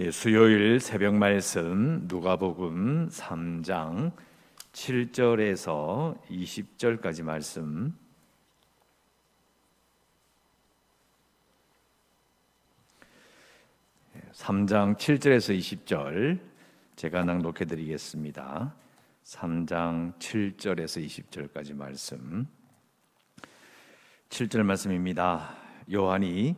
예, 수요일 새벽 말씀 누가복음 3장 7절에서 20절까지 말씀 3장 7절에서 20절 제가 낭독해 드리겠습니다. 3장 7절에서 20절까지 말씀 7절 말씀입니다. 요한이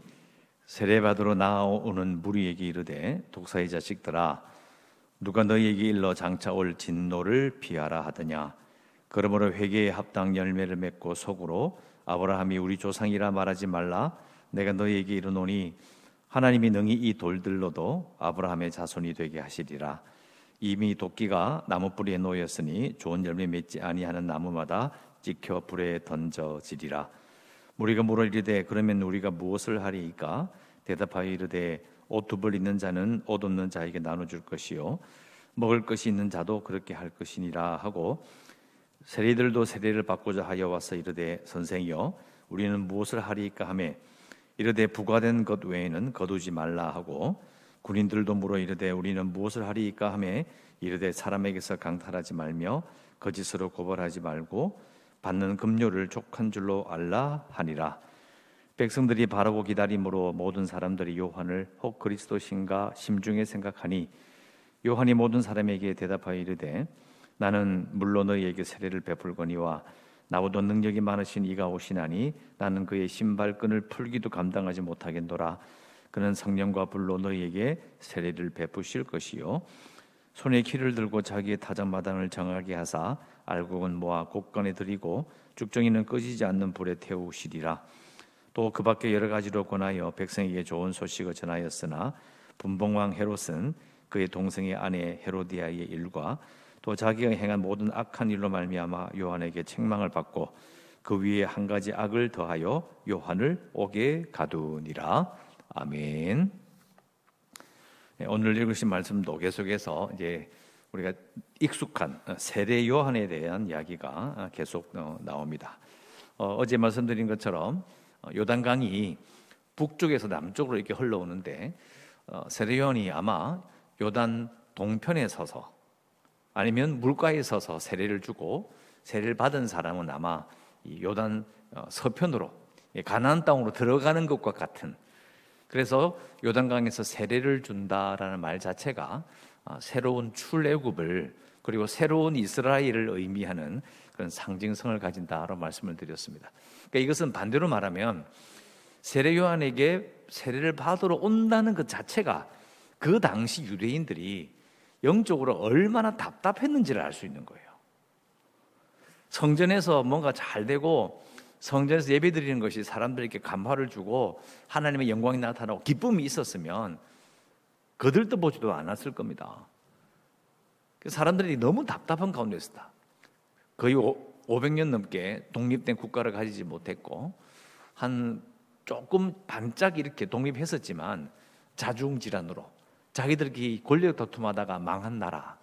세례받으러 나오는 무리에게 이르되 독사의 자식들아 누가 너희에게 일러 장차 올 진노를 피하라 하더냐? 그러므로 회개에 합당 열매를 맺고 속으로 아브라함이 우리 조상이라 말하지 말라. 내가 너희에게 이르노니 하나님이 능히 이 돌들로도 아브라함의 자손이 되게 하시리라. 이미 도끼가 나무 뿌리에 놓였으니 좋은 열매 맺지 아니하는 나무마다 찍혀 불에 던져지리라 우리가 물어 이르되 그러면 우리가 무엇을 하리이까? 대답하여 이르되 옷 두 벌 있는 자는 옷 없는 자에게 나눠 줄 것이요. 먹을 것이 있는 자도 그렇게 할 것이니라 하고 세리들도 세례를 받고자 하여 와서 이르되 선생이여 우리는 무엇을 하리이까 하매 이르되 부과된 것 외에는 거두지 말라 하고 군인들도 물어 이르되 우리는 무엇을 하리이까 하매 이르되 사람에게서 강탈하지 말며 거짓으로 고발하지 말고 받는 급료를 족한 줄로 알라 하니라. 백성들이 바라고 기다림으로 모든 사람들이 요한을 혹 그리스도신가 심중에 생각하니 요한이 모든 사람에게 대답하여 이르되 나는 물론 너희에게 세례를 베풀거니와 나보다 능력이 많으신 이가 오시나니 나는 그의 신발끈을 풀기도 감당하지 못하겠노라 그는 성령과 불로 너희에게 세례를 베푸실 것이요 손에 키를 들고 자기의 타작마당을 정하게 하사 알곡은 모아 곡간에 들이고 죽정이는 꺼지지 않는 불에 태우시리라. 또 그 밖에 여러 가지로 권하여 백성에게 좋은 소식을 전하였으나 분봉왕 헤롯은 그의 동생의 아내 헤로디아의 일과 또 자기가 행한 모든 악한 일로 말미암아 요한에게 책망을 받고 그 위에 한 가지 악을 더하여 요한을 오게 가두니라. 아멘. 네, 오늘 읽으신 말씀도 계속해서 이제 우리가 익숙한 어, 세례 요한에 대한 이야기가 어, 계속 어, 나옵니다. 어제 말씀드린 것처럼 요단강이 북쪽에서 남쪽으로 이렇게 흘러오는데 세례 요한이 아마 요단 동편에 서서 아니면 물가에 서서 세례를 주고 세례를 받은 사람은 아마 요단 서편으로 가나안 땅으로 들어가는 것과 같은 그래서 요단강에서 세례를 준다라는 말 자체가 아, 새로운 출애굽을 그리고 새로운 이스라엘을 의미하는 그런 상징성을 가진다라고 말씀을 드렸습니다. 그러니까 이것은 반대로 말하면 세례 요한에게 세례를 받으러 온다는 것 자체가 그 당시 유대인들이 영적으로 얼마나 답답했는지를 알 수 있는 거예요. 성전에서 뭔가 잘 되고 성전에서 예배 드리는 것이 사람들에게 감화를 주고 하나님의 영광이 나타나고 기쁨이 있었으면 거들떠 보지도 않았을 겁니다. 그 사람들이 너무 답답한 가운데 있었다. 거의 500년 넘게 독립된 국가를 가지지 못했고 한 조금 반짝 이렇게 독립했었지만 자중 질환으로 자기들끼리 권력 다툼하다가 망한 나라.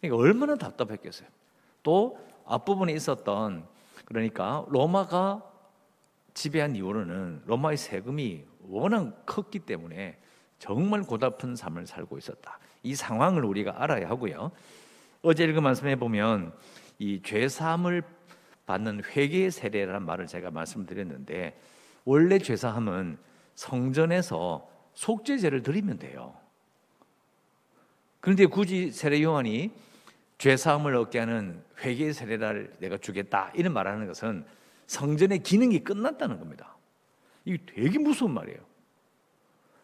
그러니까 얼마나 답답했겠어요. 또 앞부분에 있었던 그러니까 로마가 지배한 이후로는 로마의 세금이 워낙 컸기 때문에 정말 고달픈 삶을 살고 있었다. 이 상황을 우리가 알아야 하고요. 어제 읽은 말씀에 보면 이 죄 사함을 받는 회개의 세례라는 말을 제가 말씀드렸는데 원래 죄 사함은 성전에서 속죄제를 드리면 돼요. 그런데 굳이 세례 요한이 죄 사함을 얻게 하는 회개의 세례를 내가 주겠다 이런 말하는 것은 성전의 기능이 끝났다는 겁니다. 이게 되게 무서운 말이에요.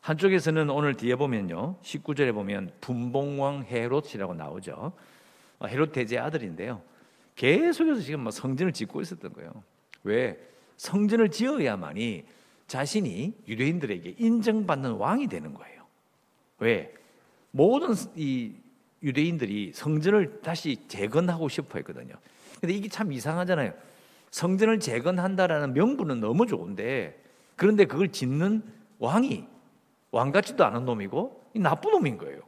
한쪽에서는 오늘 뒤에 보면요. 19절에 보면 분봉왕 헤롯이라고 나오죠. 어, 헤롯 대제 아들인데요. 계속해서 지금 뭐 성전을 짓고 있었던 거예요. 왜? 성전을 지어야만이 자신이 유대인들에게 인정받는 왕이 되는 거예요. 왜? 모든 이 유대인들이 성전을 다시 재건하고 싶어 했거든요. 근데 이게 참 이상하잖아요. 성전을 재건한다라는 명분은 너무 좋은데 그런데 그걸 짓는 왕이 왕 같지도 않은 놈이고 나쁜 놈인 거예요.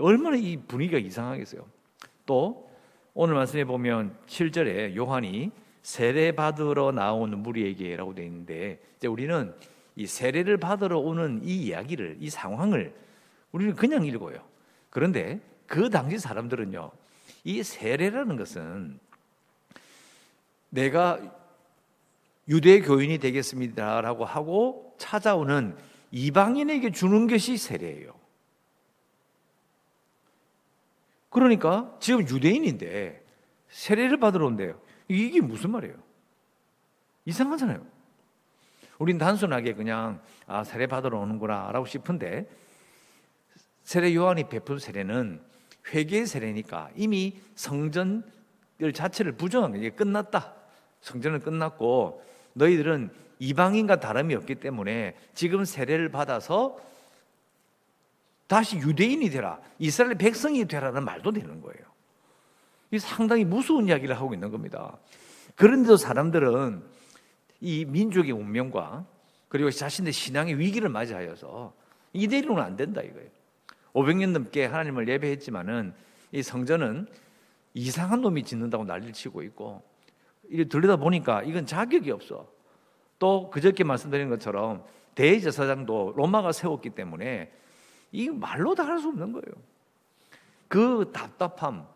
얼마나 이 분위기가 이상하겠어요. 또 오늘 말씀에 보면 7절에 요한이 세례 받으러 나오는 무리에게라고 되어 있는데 이제 우리는 이 세례를 받으러 오는 이 이야기를 이 상황을 우리는 그냥 읽어요. 그런데 그 당시 사람들은요, 이 세례라는 것은 내가 유대 교인이 되겠습니다라고 하고 찾아오는 이방인에게 주는 것이 세례예요. 그러니까 지금 유대인인데 세례를 받으러 온대요. 이게 무슨 말이에요? 이상하잖아요. 우린 단순하게 그냥 아, 세례 받으러 오는구나라고 싶은데 세례 요한이 베푼 세례는 회개 세례니까 이미 성전을 자체를 부정한 게 끝났다. 성전은 끝났고 너희들은 이방인과 다름이 없기 때문에 지금 세례를 받아서 다시 유대인이 되라. 이스라엘 백성이 되라는 말도 되는 거예요. 이 상당히 무서운 이야기를 하고 있는 겁니다. 그런데도 사람들은 이 민족의 운명과 그리고 자신의 신앙의 위기를 맞이하여서 이대로는 안 된다 이거예요. 500년 넘게 하나님을 예배했지만은 이 성전은 이상한 놈이 짓는다고 난리를 치고 있고 들여다 보니까 이건 자격이 없어. 또 그저께 말씀드린 것처럼 대제사장도 로마가 세웠기 때문에 이 말로 다 할 수 없는 거예요. 그 답답함,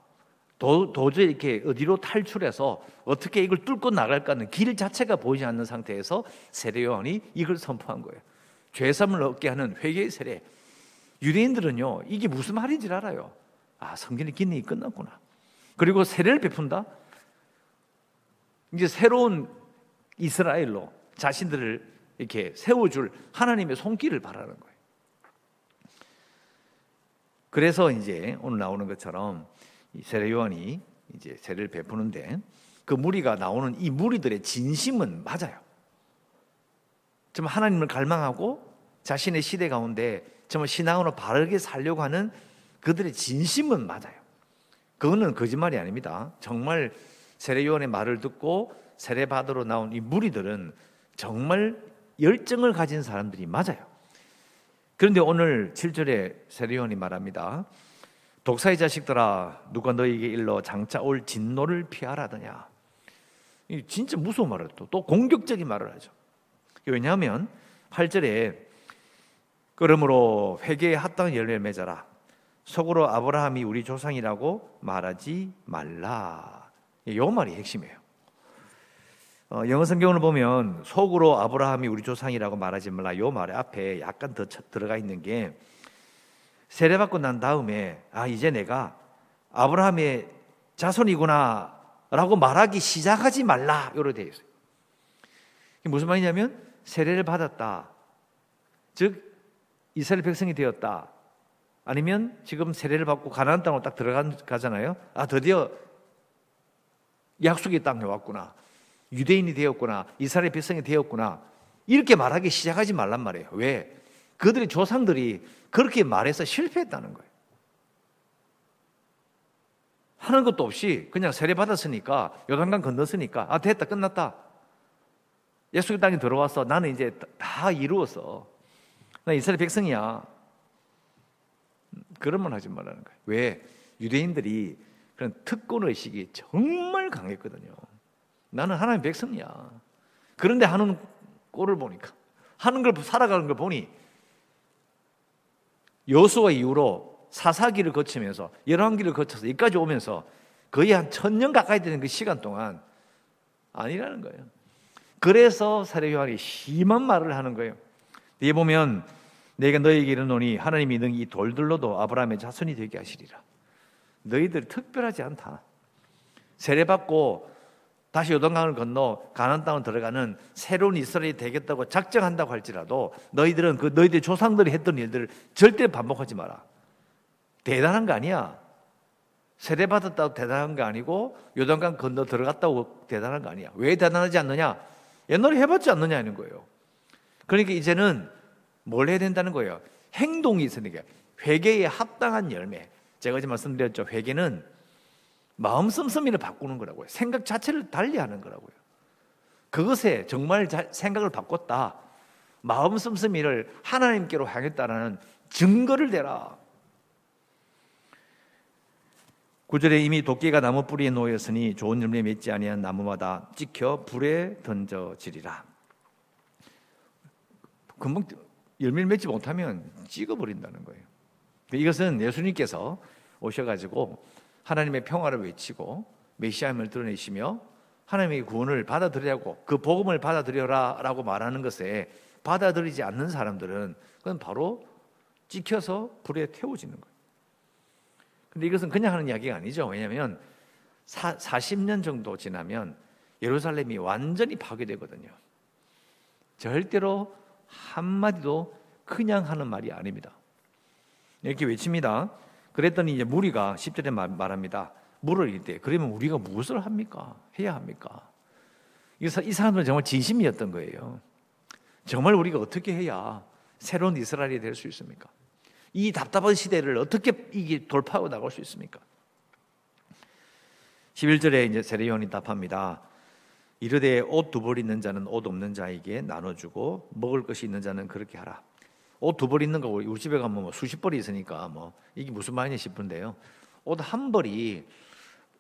도, 도저히 이렇게 어디로 탈출해서 어떻게 이걸 뚫고 나갈까는 길 자체가 보이지 않는 상태에서 세례 요한이 이걸 선포한 거예요. 죄삼을 얻게 하는 회개의 세례. 유대인들은요, 이게 무슨 말인지 알아요. 아, 성경의 기능이 끝났구나. 그리고 세례를 베푼다? 이제 새로운 이스라엘로 자신들을 이렇게 세워줄 하나님의 손길을 바라는 거예요. 그래서 이제 오늘 나오는 것처럼 세례 요한이 이제 세례를 베푸는데 그 무리가 나오는 이 무리들의 진심은 맞아요. 좀 하나님을 갈망하고 자신의 시대 가운데 정말 신앙으로 바르게 살려고 하는 그들의 진심은 맞아요. 그거는 거짓말이 아닙니다. 정말 세례 요한의 말을 듣고 세례 받으러 나온 이 무리들은 정말 열정을 가진 사람들이 맞아요. 그런데 오늘 7절에 세례요한이 말합니다. 독사의 자식들아 누가 너에게 일러 장차 올 진노를 피하라더냐. 진짜 무서운 말을 또, 또 공격적인 말을 하죠. 왜냐하면 8절에 그러므로 회개에 합당한 열매를 맺어라. 속으로 아브라함이 우리 조상이라고 말하지 말라. 이 말이 핵심이에요. 어, 영어 성경을 보면 속으로 아브라함이 우리 조상이라고 말하지 말라. 요 말의 앞에 약간 더 들어가 있는 게 세례받고 난 다음에 아 이제 내가 아브라함의 자손이구나라고 말하기 시작하지 말라. 요로 되어 있어요. 무슨 말이냐면 세례를 받았다. 즉 이스라엘 백성이 되었다. 아니면 지금 세례를 받고 가나안 땅으로 딱 들어가잖아요. 아 드디어 약속의 땅에 왔구나. 유대인이 되었구나. 이스라엘 백성이 되었구나. 이렇게 말하기 시작하지 말란 말이에요. 왜? 그들의 조상들이 그렇게 말해서 실패했다는 거예요. 하는 것도 없이 그냥 세례 받았으니까 요단강 건넜으니까 아 됐다 끝났다. 예수의 땅에 들어와서 나는 이제 다 이루었어. 나 이스라엘 백성이야. 그런 말 하지 말라는 거예요. 왜? 유대인들이 그런 특권 의식이 정말 강했거든요. 나는 하나님 백성이야. 그런데 하는 꼴을 보니까 하는 걸 살아가는 걸 보니 여수와 이후로 사사기를 거치면서 열왕기를 거쳐서 여기까지 오면서 거의 한 천년 가까이 되는 그 시간 동안 아니라는 거예요. 그래서 사례 요한이 심한 말을 하는 거예요. 뒤에 보면 내가 너에게 이르노니 하나님이 능히 돌들로도 아브라함의 자손이 되게 하시리라. 너희들 특별하지 않다. 세례받고 다시 요단강을 건너 가나안 땅을 들어가는 새로운 이스라엘이 되겠다고 작정한다고 할지라도 너희들은 그 너희들 조상들이 했던 일들을 절대 반복하지 마라. 대단한 거 아니야. 세례 받았다고 대단한 거 아니고 요단강 건너 들어갔다고 대단한 거 아니야. 왜 대단하지 않느냐? 옛날에 해봤지 않느냐 하는 거예요. 그러니까 이제는 뭘 해야 된다는 거예요. 행동이 있으니까 회개에 합당한 열매. 제가 어제 말씀드렸죠. 회개는 마음 씀씀이를 바꾸는 거라고요. 생각 자체를 달리하는 거라고요. 그것에 정말 생각을 바꿨다. 마음 씀씀이를 하나님께로 향했다라는 증거를 대라. 구절에 이미 도끼가 나무 뿌리에 놓였으니 좋은 열매 맺지 아니한 나무마다 찍혀 불에 던져지리라. 금방 열매를 맺지 못하면 찍어버린다는 거예요. 이것은 예수님께서 오셔가지고 하나님의 평화를 외치고 메시아임을 드러내시며 하나님의 구원을 받아들이라고 그 복음을 받아들여라라고 말하는 것에 받아들이지 않는 사람들은 그건 바로 찍혀서 불에 태워지는 거예요. 근데 이것은 그냥 하는 이야기가 아니죠. 왜냐하면 40년 정도 지나면 예루살렘이 완전히 파괴되거든요. 절대로 한마디도 그냥 하는 말이 아닙니다. 이렇게 외칩니다. 그랬더니 이제 무리가 10절에 말합니다. 물을 이때 그러면 우리가 무엇을 합니까? 해야 합니까? 이 사람들은 정말 진심이었던 거예요. 정말 우리가 어떻게 해야 새로운 이스라엘이 될 수 있습니까? 이 답답한 시대를 어떻게 이게 돌파하고 나갈 수 있습니까? 11절에 이제 세례요한이 답합니다. 이르되 옷 두 벌 있는 자는 옷 없는 자에게 나눠주고 먹을 것이 있는 자는 그렇게 하라. 옷 두 벌 있는 거 우리 집에 가면 뭐 수십 벌이 있으니까 뭐 이게 무슨 말이냐 싶은데요. 옷 한 벌이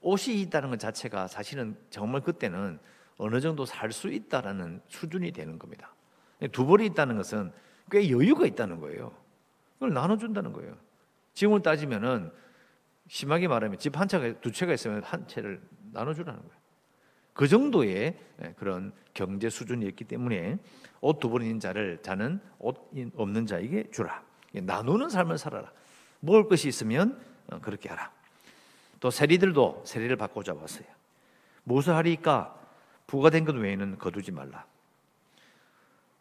옷이 있다는 것 자체가 사실은 정말 그때는 어느 정도 살 수 있다라는 수준이 되는 겁니다. 두 벌이 있다는 것은 꽤 여유가 있다는 거예요. 그걸 나눠준다는 거예요. 지금을 따지면은 심하게 말하면 집 한 채가 두 채가 있으면 한 채를 나눠주라는 거예요. 그 정도의 예, 그런 경제 수준이었기 때문에 옷 두 벌인 자를 자는 옷 없는 자에게 주라. 나누는 삶을 살아라. 먹을 것이 있으면 어, 그렇게 하라. 또 세리들도 세리를 바꿔 잡았어요. 무엇을 하리까? 부가 된 것 외에는 거두지 말라.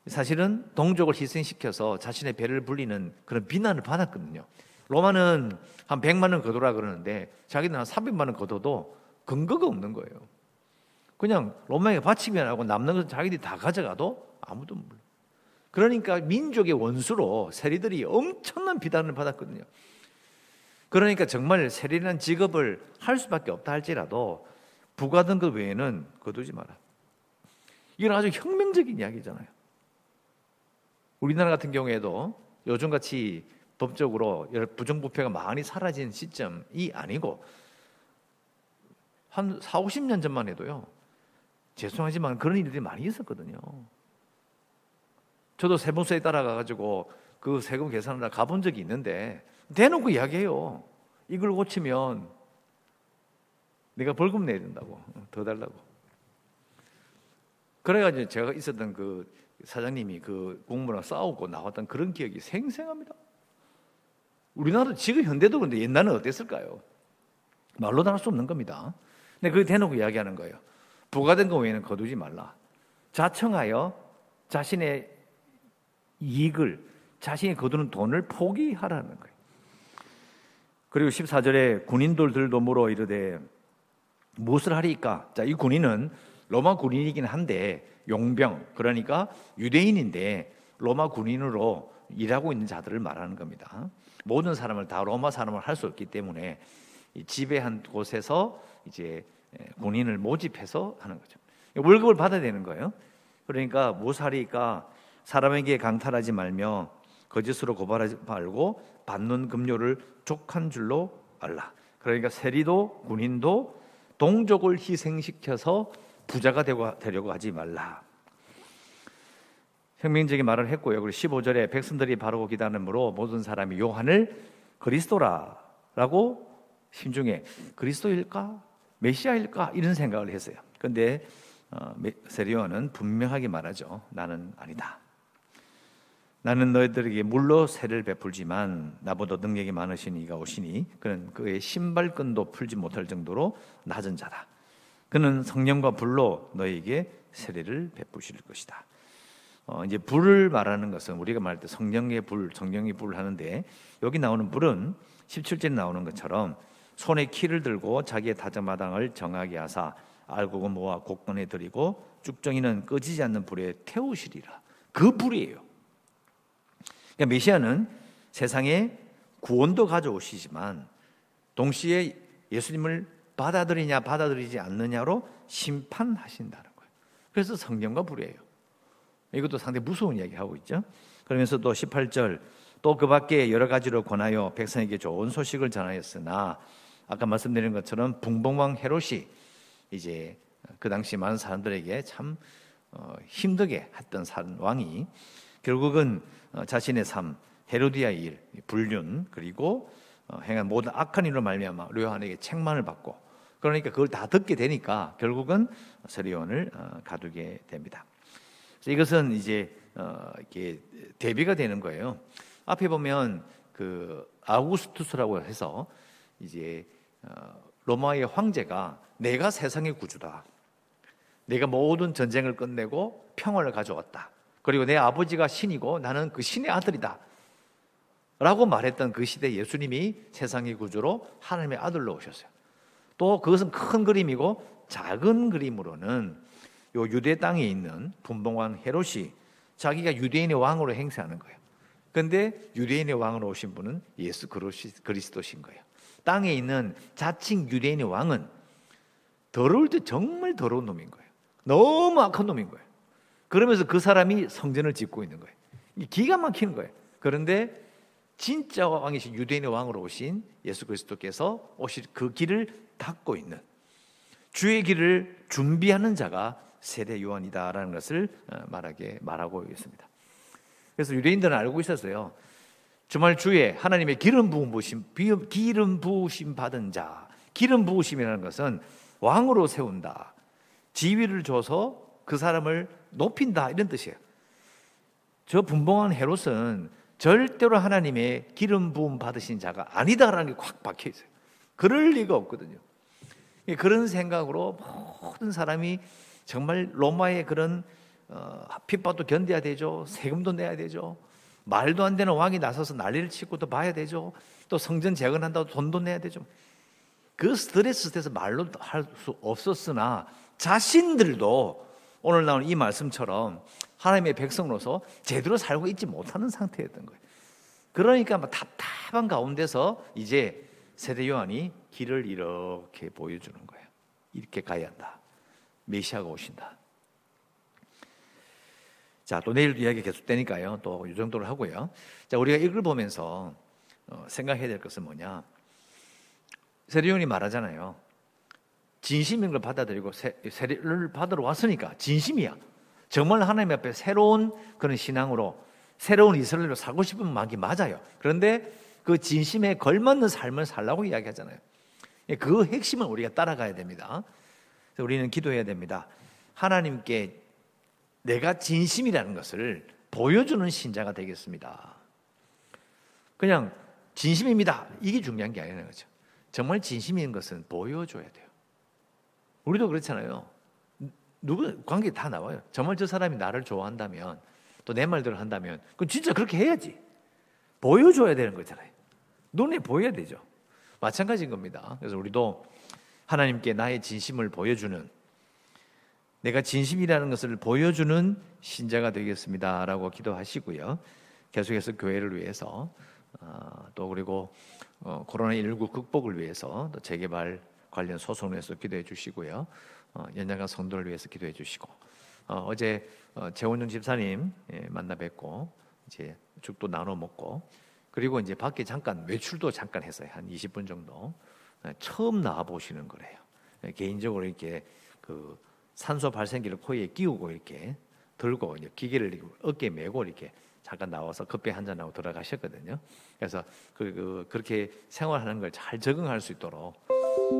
사실은 동족을 희생시켜서 자신의 배를 불리는 그런 비난을 받았거든요. 로마는 한 100만 원 거두라 그러는데 자기는 한 300만 원 거둬도 근거가 없는 거예요. 그냥 로마에 바치면 하고 남는 것은 자기들이 다 가져가도 아무도 몰라. 그러니까 민족의 원수로 세리들이 엄청난 비난을 받았거든요. 그러니까 정말 세리라는 직업을 할 수밖에 없다 할지라도 부과된 것 외에는 거두지 마라. 이건 아주 혁명적인 이야기잖아요. 우리나라 같은 경우에도 요즘같이 법적으로 부정부패가 많이 사라진 시점이 아니고 한 4, 50년 전만 해도요. 죄송하지만 그런 일들이 많이 있었거든요. 저도 세무서에 따라가 가지고 그 세금 계산을 가본 적이 있는데 대놓고 이야기해요. 이걸 고치면 내가 벌금 내야 된다고 더 달라고. 그래가지고 제가 있었던 그 사장님이 그 공무원과 싸우고 나왔던 그런 기억이 생생합니다. 우리나라 지금 현대도 그런데 옛날은 어땠을까요? 말로 다할 수 없는 겁니다. 근데 그 대놓고 이야기하는 거예요. 부가된 거 외에는 거두지 말라. 자청하여 자신의 이익을 자신이 거두는 돈을 포기하라는 거예요. 그리고 14절에 군인들들도 물어 이르되 무엇을 하리까? 자, 이 군인은 로마 군인이긴 한데 용병 그러니까 유대인인데 로마 군인으로 일하고 있는 자들을 말하는 겁니다. 모든 사람을 다 로마 사람을 할 수 없기 때문에 지배한 곳에서 이제 군인을 모집해서 하는 거죠. 월급을 받아야 되는 거예요. 그러니까 모사리가 사람에게 강탈하지 말며 거짓으로 고발하지 말고 받는 급료를 족한 줄로 알라. 그러니까 세리도 군인도 동족을 희생시켜서 부자가 되려고 하지 말라. 혁명적인 말을 했고요. 그리고 15절에 백성들이 바르고 기다림으로 모든 사람이 요한을 그리스도라라고 심중에 그리스도일까? 메시아일까? 이런 생각을 했어요. 그런데 어, 세리오는 분명하게 말하죠. 나는 아니다. 나는 너희들에게 물로 세를 베풀지만 나보다 능력이 많으신 이가 오시니 그는 그의 신발끈도 풀지 못할 정도로 낮은 자다. 그는 성령과 불로 너에게 세례를 베푸실 것이다. 어, 이제 불을 말하는 것은 우리가 말할 때 성령의 불, 성령의 불 하는데 여기 나오는 불은 17절에 나오는 것처럼 손에 키를 들고 자기의 다정마당을 정하게 하사 알곡을 모아 곡건에 드리고 쭉정이는 꺼지지 않는 불에 태우시리라. 그 불이에요. 그러니까 메시아는 세상에 구원도 가져오시지만 동시에 예수님을 받아들이냐 받아들이지 않느냐로 심판하신다는 거예요. 그래서 성경과 불이에요. 이것도 상당히 무서운 이야기 하고 있죠. 그러면서 또 18절 또 그 밖에 여러 가지로 권하여 백성에게 좋은 소식을 전하였으나 아까 말씀드린 것처럼 붕붕왕 헤롯이 이제 그 당시 많은 사람들에게 참 어, 힘들게 했던 왕이 결국은 어, 자신의 삶 헤로디아의 일, 불륜 그리고 어, 행한 모든 악한 일로 말미암아 류한에게 책망을 받고 그러니까 그걸 다 듣게 되니까 결국은 어, 가두게 됩니다. 이것은 이제 어, 이렇게 대비가 되는 거예요. 앞에 보면 그 아우구스투스라고 해서 이제 로마의 황제가 내가 세상의 구주다. 내가 모든 전쟁을 끝내고 평화를 가져왔다. 그리고 내 아버지가 신이고 나는 그 신의 아들이다. 라고 말했던 그 시대 예수님이 세상의 구주로 하나님의 아들로 오셨어요. 또 그것은 큰 그림이고 작은 그림으로는 요 유대 땅에 있는 분봉왕 헤롯이 자기가 유대인의 왕으로 행세하는 거예요. 근데 유대인의 왕으로 오신 분은 예수 그리스도신 거예요. 땅에 있는 자칭 유대인의 왕은 더러울 때 정말 더러운 놈인 거예요. 너무 악한 놈인 거예요. 그러면서 그 사람이 성전을 짓고 있는 거예요. 기가 막히는 거예요. 그런데 진짜 왕이신 유대인의 왕으로 오신 예수 그리스도께서 오실 그 길을 닫고 있는 주의 길을 준비하는 자가 세례 요한이다라는 것을 어, 말하게 말하고 있습니다. 그래서 유대인들은 알고 있었어요. 정말 주의 하나님의 기름 부으심 기름 부으심 받은 자 기름 부으심이라는 것은 왕으로 세운다. 지위를 줘서 그 사람을 높인다 이런 뜻이에요. 저 분봉한 헤롯은 절대로 하나님의 기름 부음 받으신 자가 아니다라는 게꽉 박혀 있어요. 그럴 리가 없거든요. 그런 생각으로 모든 사람이 정말 로마의 그런 어, 핍박도 견뎌야 되죠. 세금도 내야 되죠. 말도 안 되는 왕이 나서서 난리를 치고 또 봐야 되죠. 또 성전 재건한다고 돈도 내야 되죠. 그 스트레스 스트레스 말로 할 수 없었으나 자신들도 오늘 나온 이 말씀처럼 하나님의 백성으로서 제대로 살고 있지 못하는 상태였던 거예요. 그러니까 막 답답한 가운데서 이제 세대 요한이 길을 이렇게 보여주는 거예요. 이렇게 가야 한다. 메시아가 오신다. 자, 또 내일도 이야기 계속되니까요. 또 이 정도로 하고요. 자, 우리가 이걸 보면서 어, 생각해야 될 것은 뭐냐? 세례요한이 말하잖아요. 진심인 걸 받아들이고 세례를 받으러 왔으니까 진심이야. 정말 하나님 앞에 새로운 그런 신앙으로 새로운 이스라엘로 살고 싶은 마음이 맞아요. 그런데 그 진심에 걸맞는 삶을 살라고 이야기하잖아요. 그 핵심은 우리가 따라가야 됩니다. 우리는 기도해야 됩니다. 하나님께 내가 진심이라는 것을 보여주는 신자가 되겠습니다. 그냥 진심입니다. 이게 중요한 게 아니라는 거죠. 정말 진심인 것은 보여줘야 돼요. 우리도 그렇잖아요. 누구 관계 다 나와요. 정말 저 사람이 나를 좋아한다면 또 내 말대로 한다면 그 진짜 그렇게 해야지. 보여줘야 되는 거잖아요. 눈에 보여야 되죠. 마찬가지인 겁니다. 그래서 우리도 하나님께 나의 진심을 보여주는 내가 진심이라는 것을 보여주는 신자가 되겠습니다 라고 기도하시고요. 계속해서 교회를 위해서 어, 또 그리고 어, 코로나19 극복을 위해서 또 재개발 관련 소송을 위해서 기도해 주시고요. 어, 연장과 성도를 위해서 기도해 주시고 어, 제 어, 재원영 집사님 예, 만나 뵙고 이제 죽도 나눠 먹고 그리고 이제 밖에 잠깐 외출도 잠깐 했어요 한 20분 정도 예, 처음 나와 보시는 거래요. 예, 개인적으로 이렇게 그 산소 발생기를 코에 끼우고 이렇게 들고 기계를 어깨에 메고 이렇게 잠깐 나와서 커피 한 잔하고 들어가셨거든요. 그래서 그, 그 그 렇게 생활하는 걸 잘 적응할 수 있도록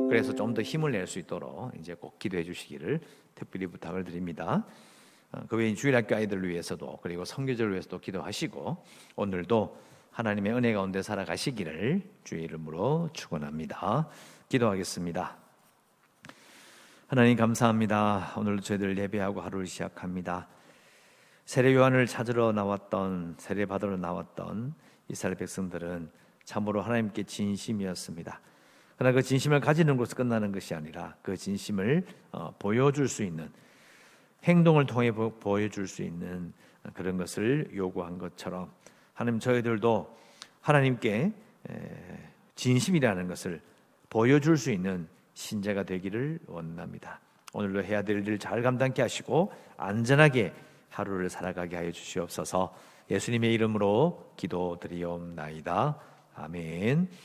그래서 좀 더 힘을 낼 수 있도록 이제 꼭 기도해 주시기를 특별히 부탁을 드립니다. 어, 그 외에 주일학교 아이들을 위해서도 그리고 성교절을 위해서도 기도하시고 오늘도 하나님의 은혜 가운데 살아가시기를 주의 이름으로 축원합니다. 기도하겠습니다. 하나님 감사합니다. 오늘도 저희들 예배하고 하루를 시작합니다. 세례 요한을 찾으러 나왔던 세례 받으러 나왔던 이스라엘 백성들은 참으로 하나님께 진심이었습니다. 그러나 그 진심을 가지는 것으로 끝나는 것이 아니라 그 진심을 어, 보여줄 수 있는 행동을 통해 보여줄 수 있는 그런 것을 요구한 것처럼 하나님 저희들도 하나님께 진심이라는 것을 보여줄 수 있는 신자가 되기를 원합니다. 오늘도 해야 될 일 잘 감당케 하시고 안전하게 하루를 살아가게 하여 주시옵소서. 예수님의 이름으로 기도드리옵나이다. 아멘.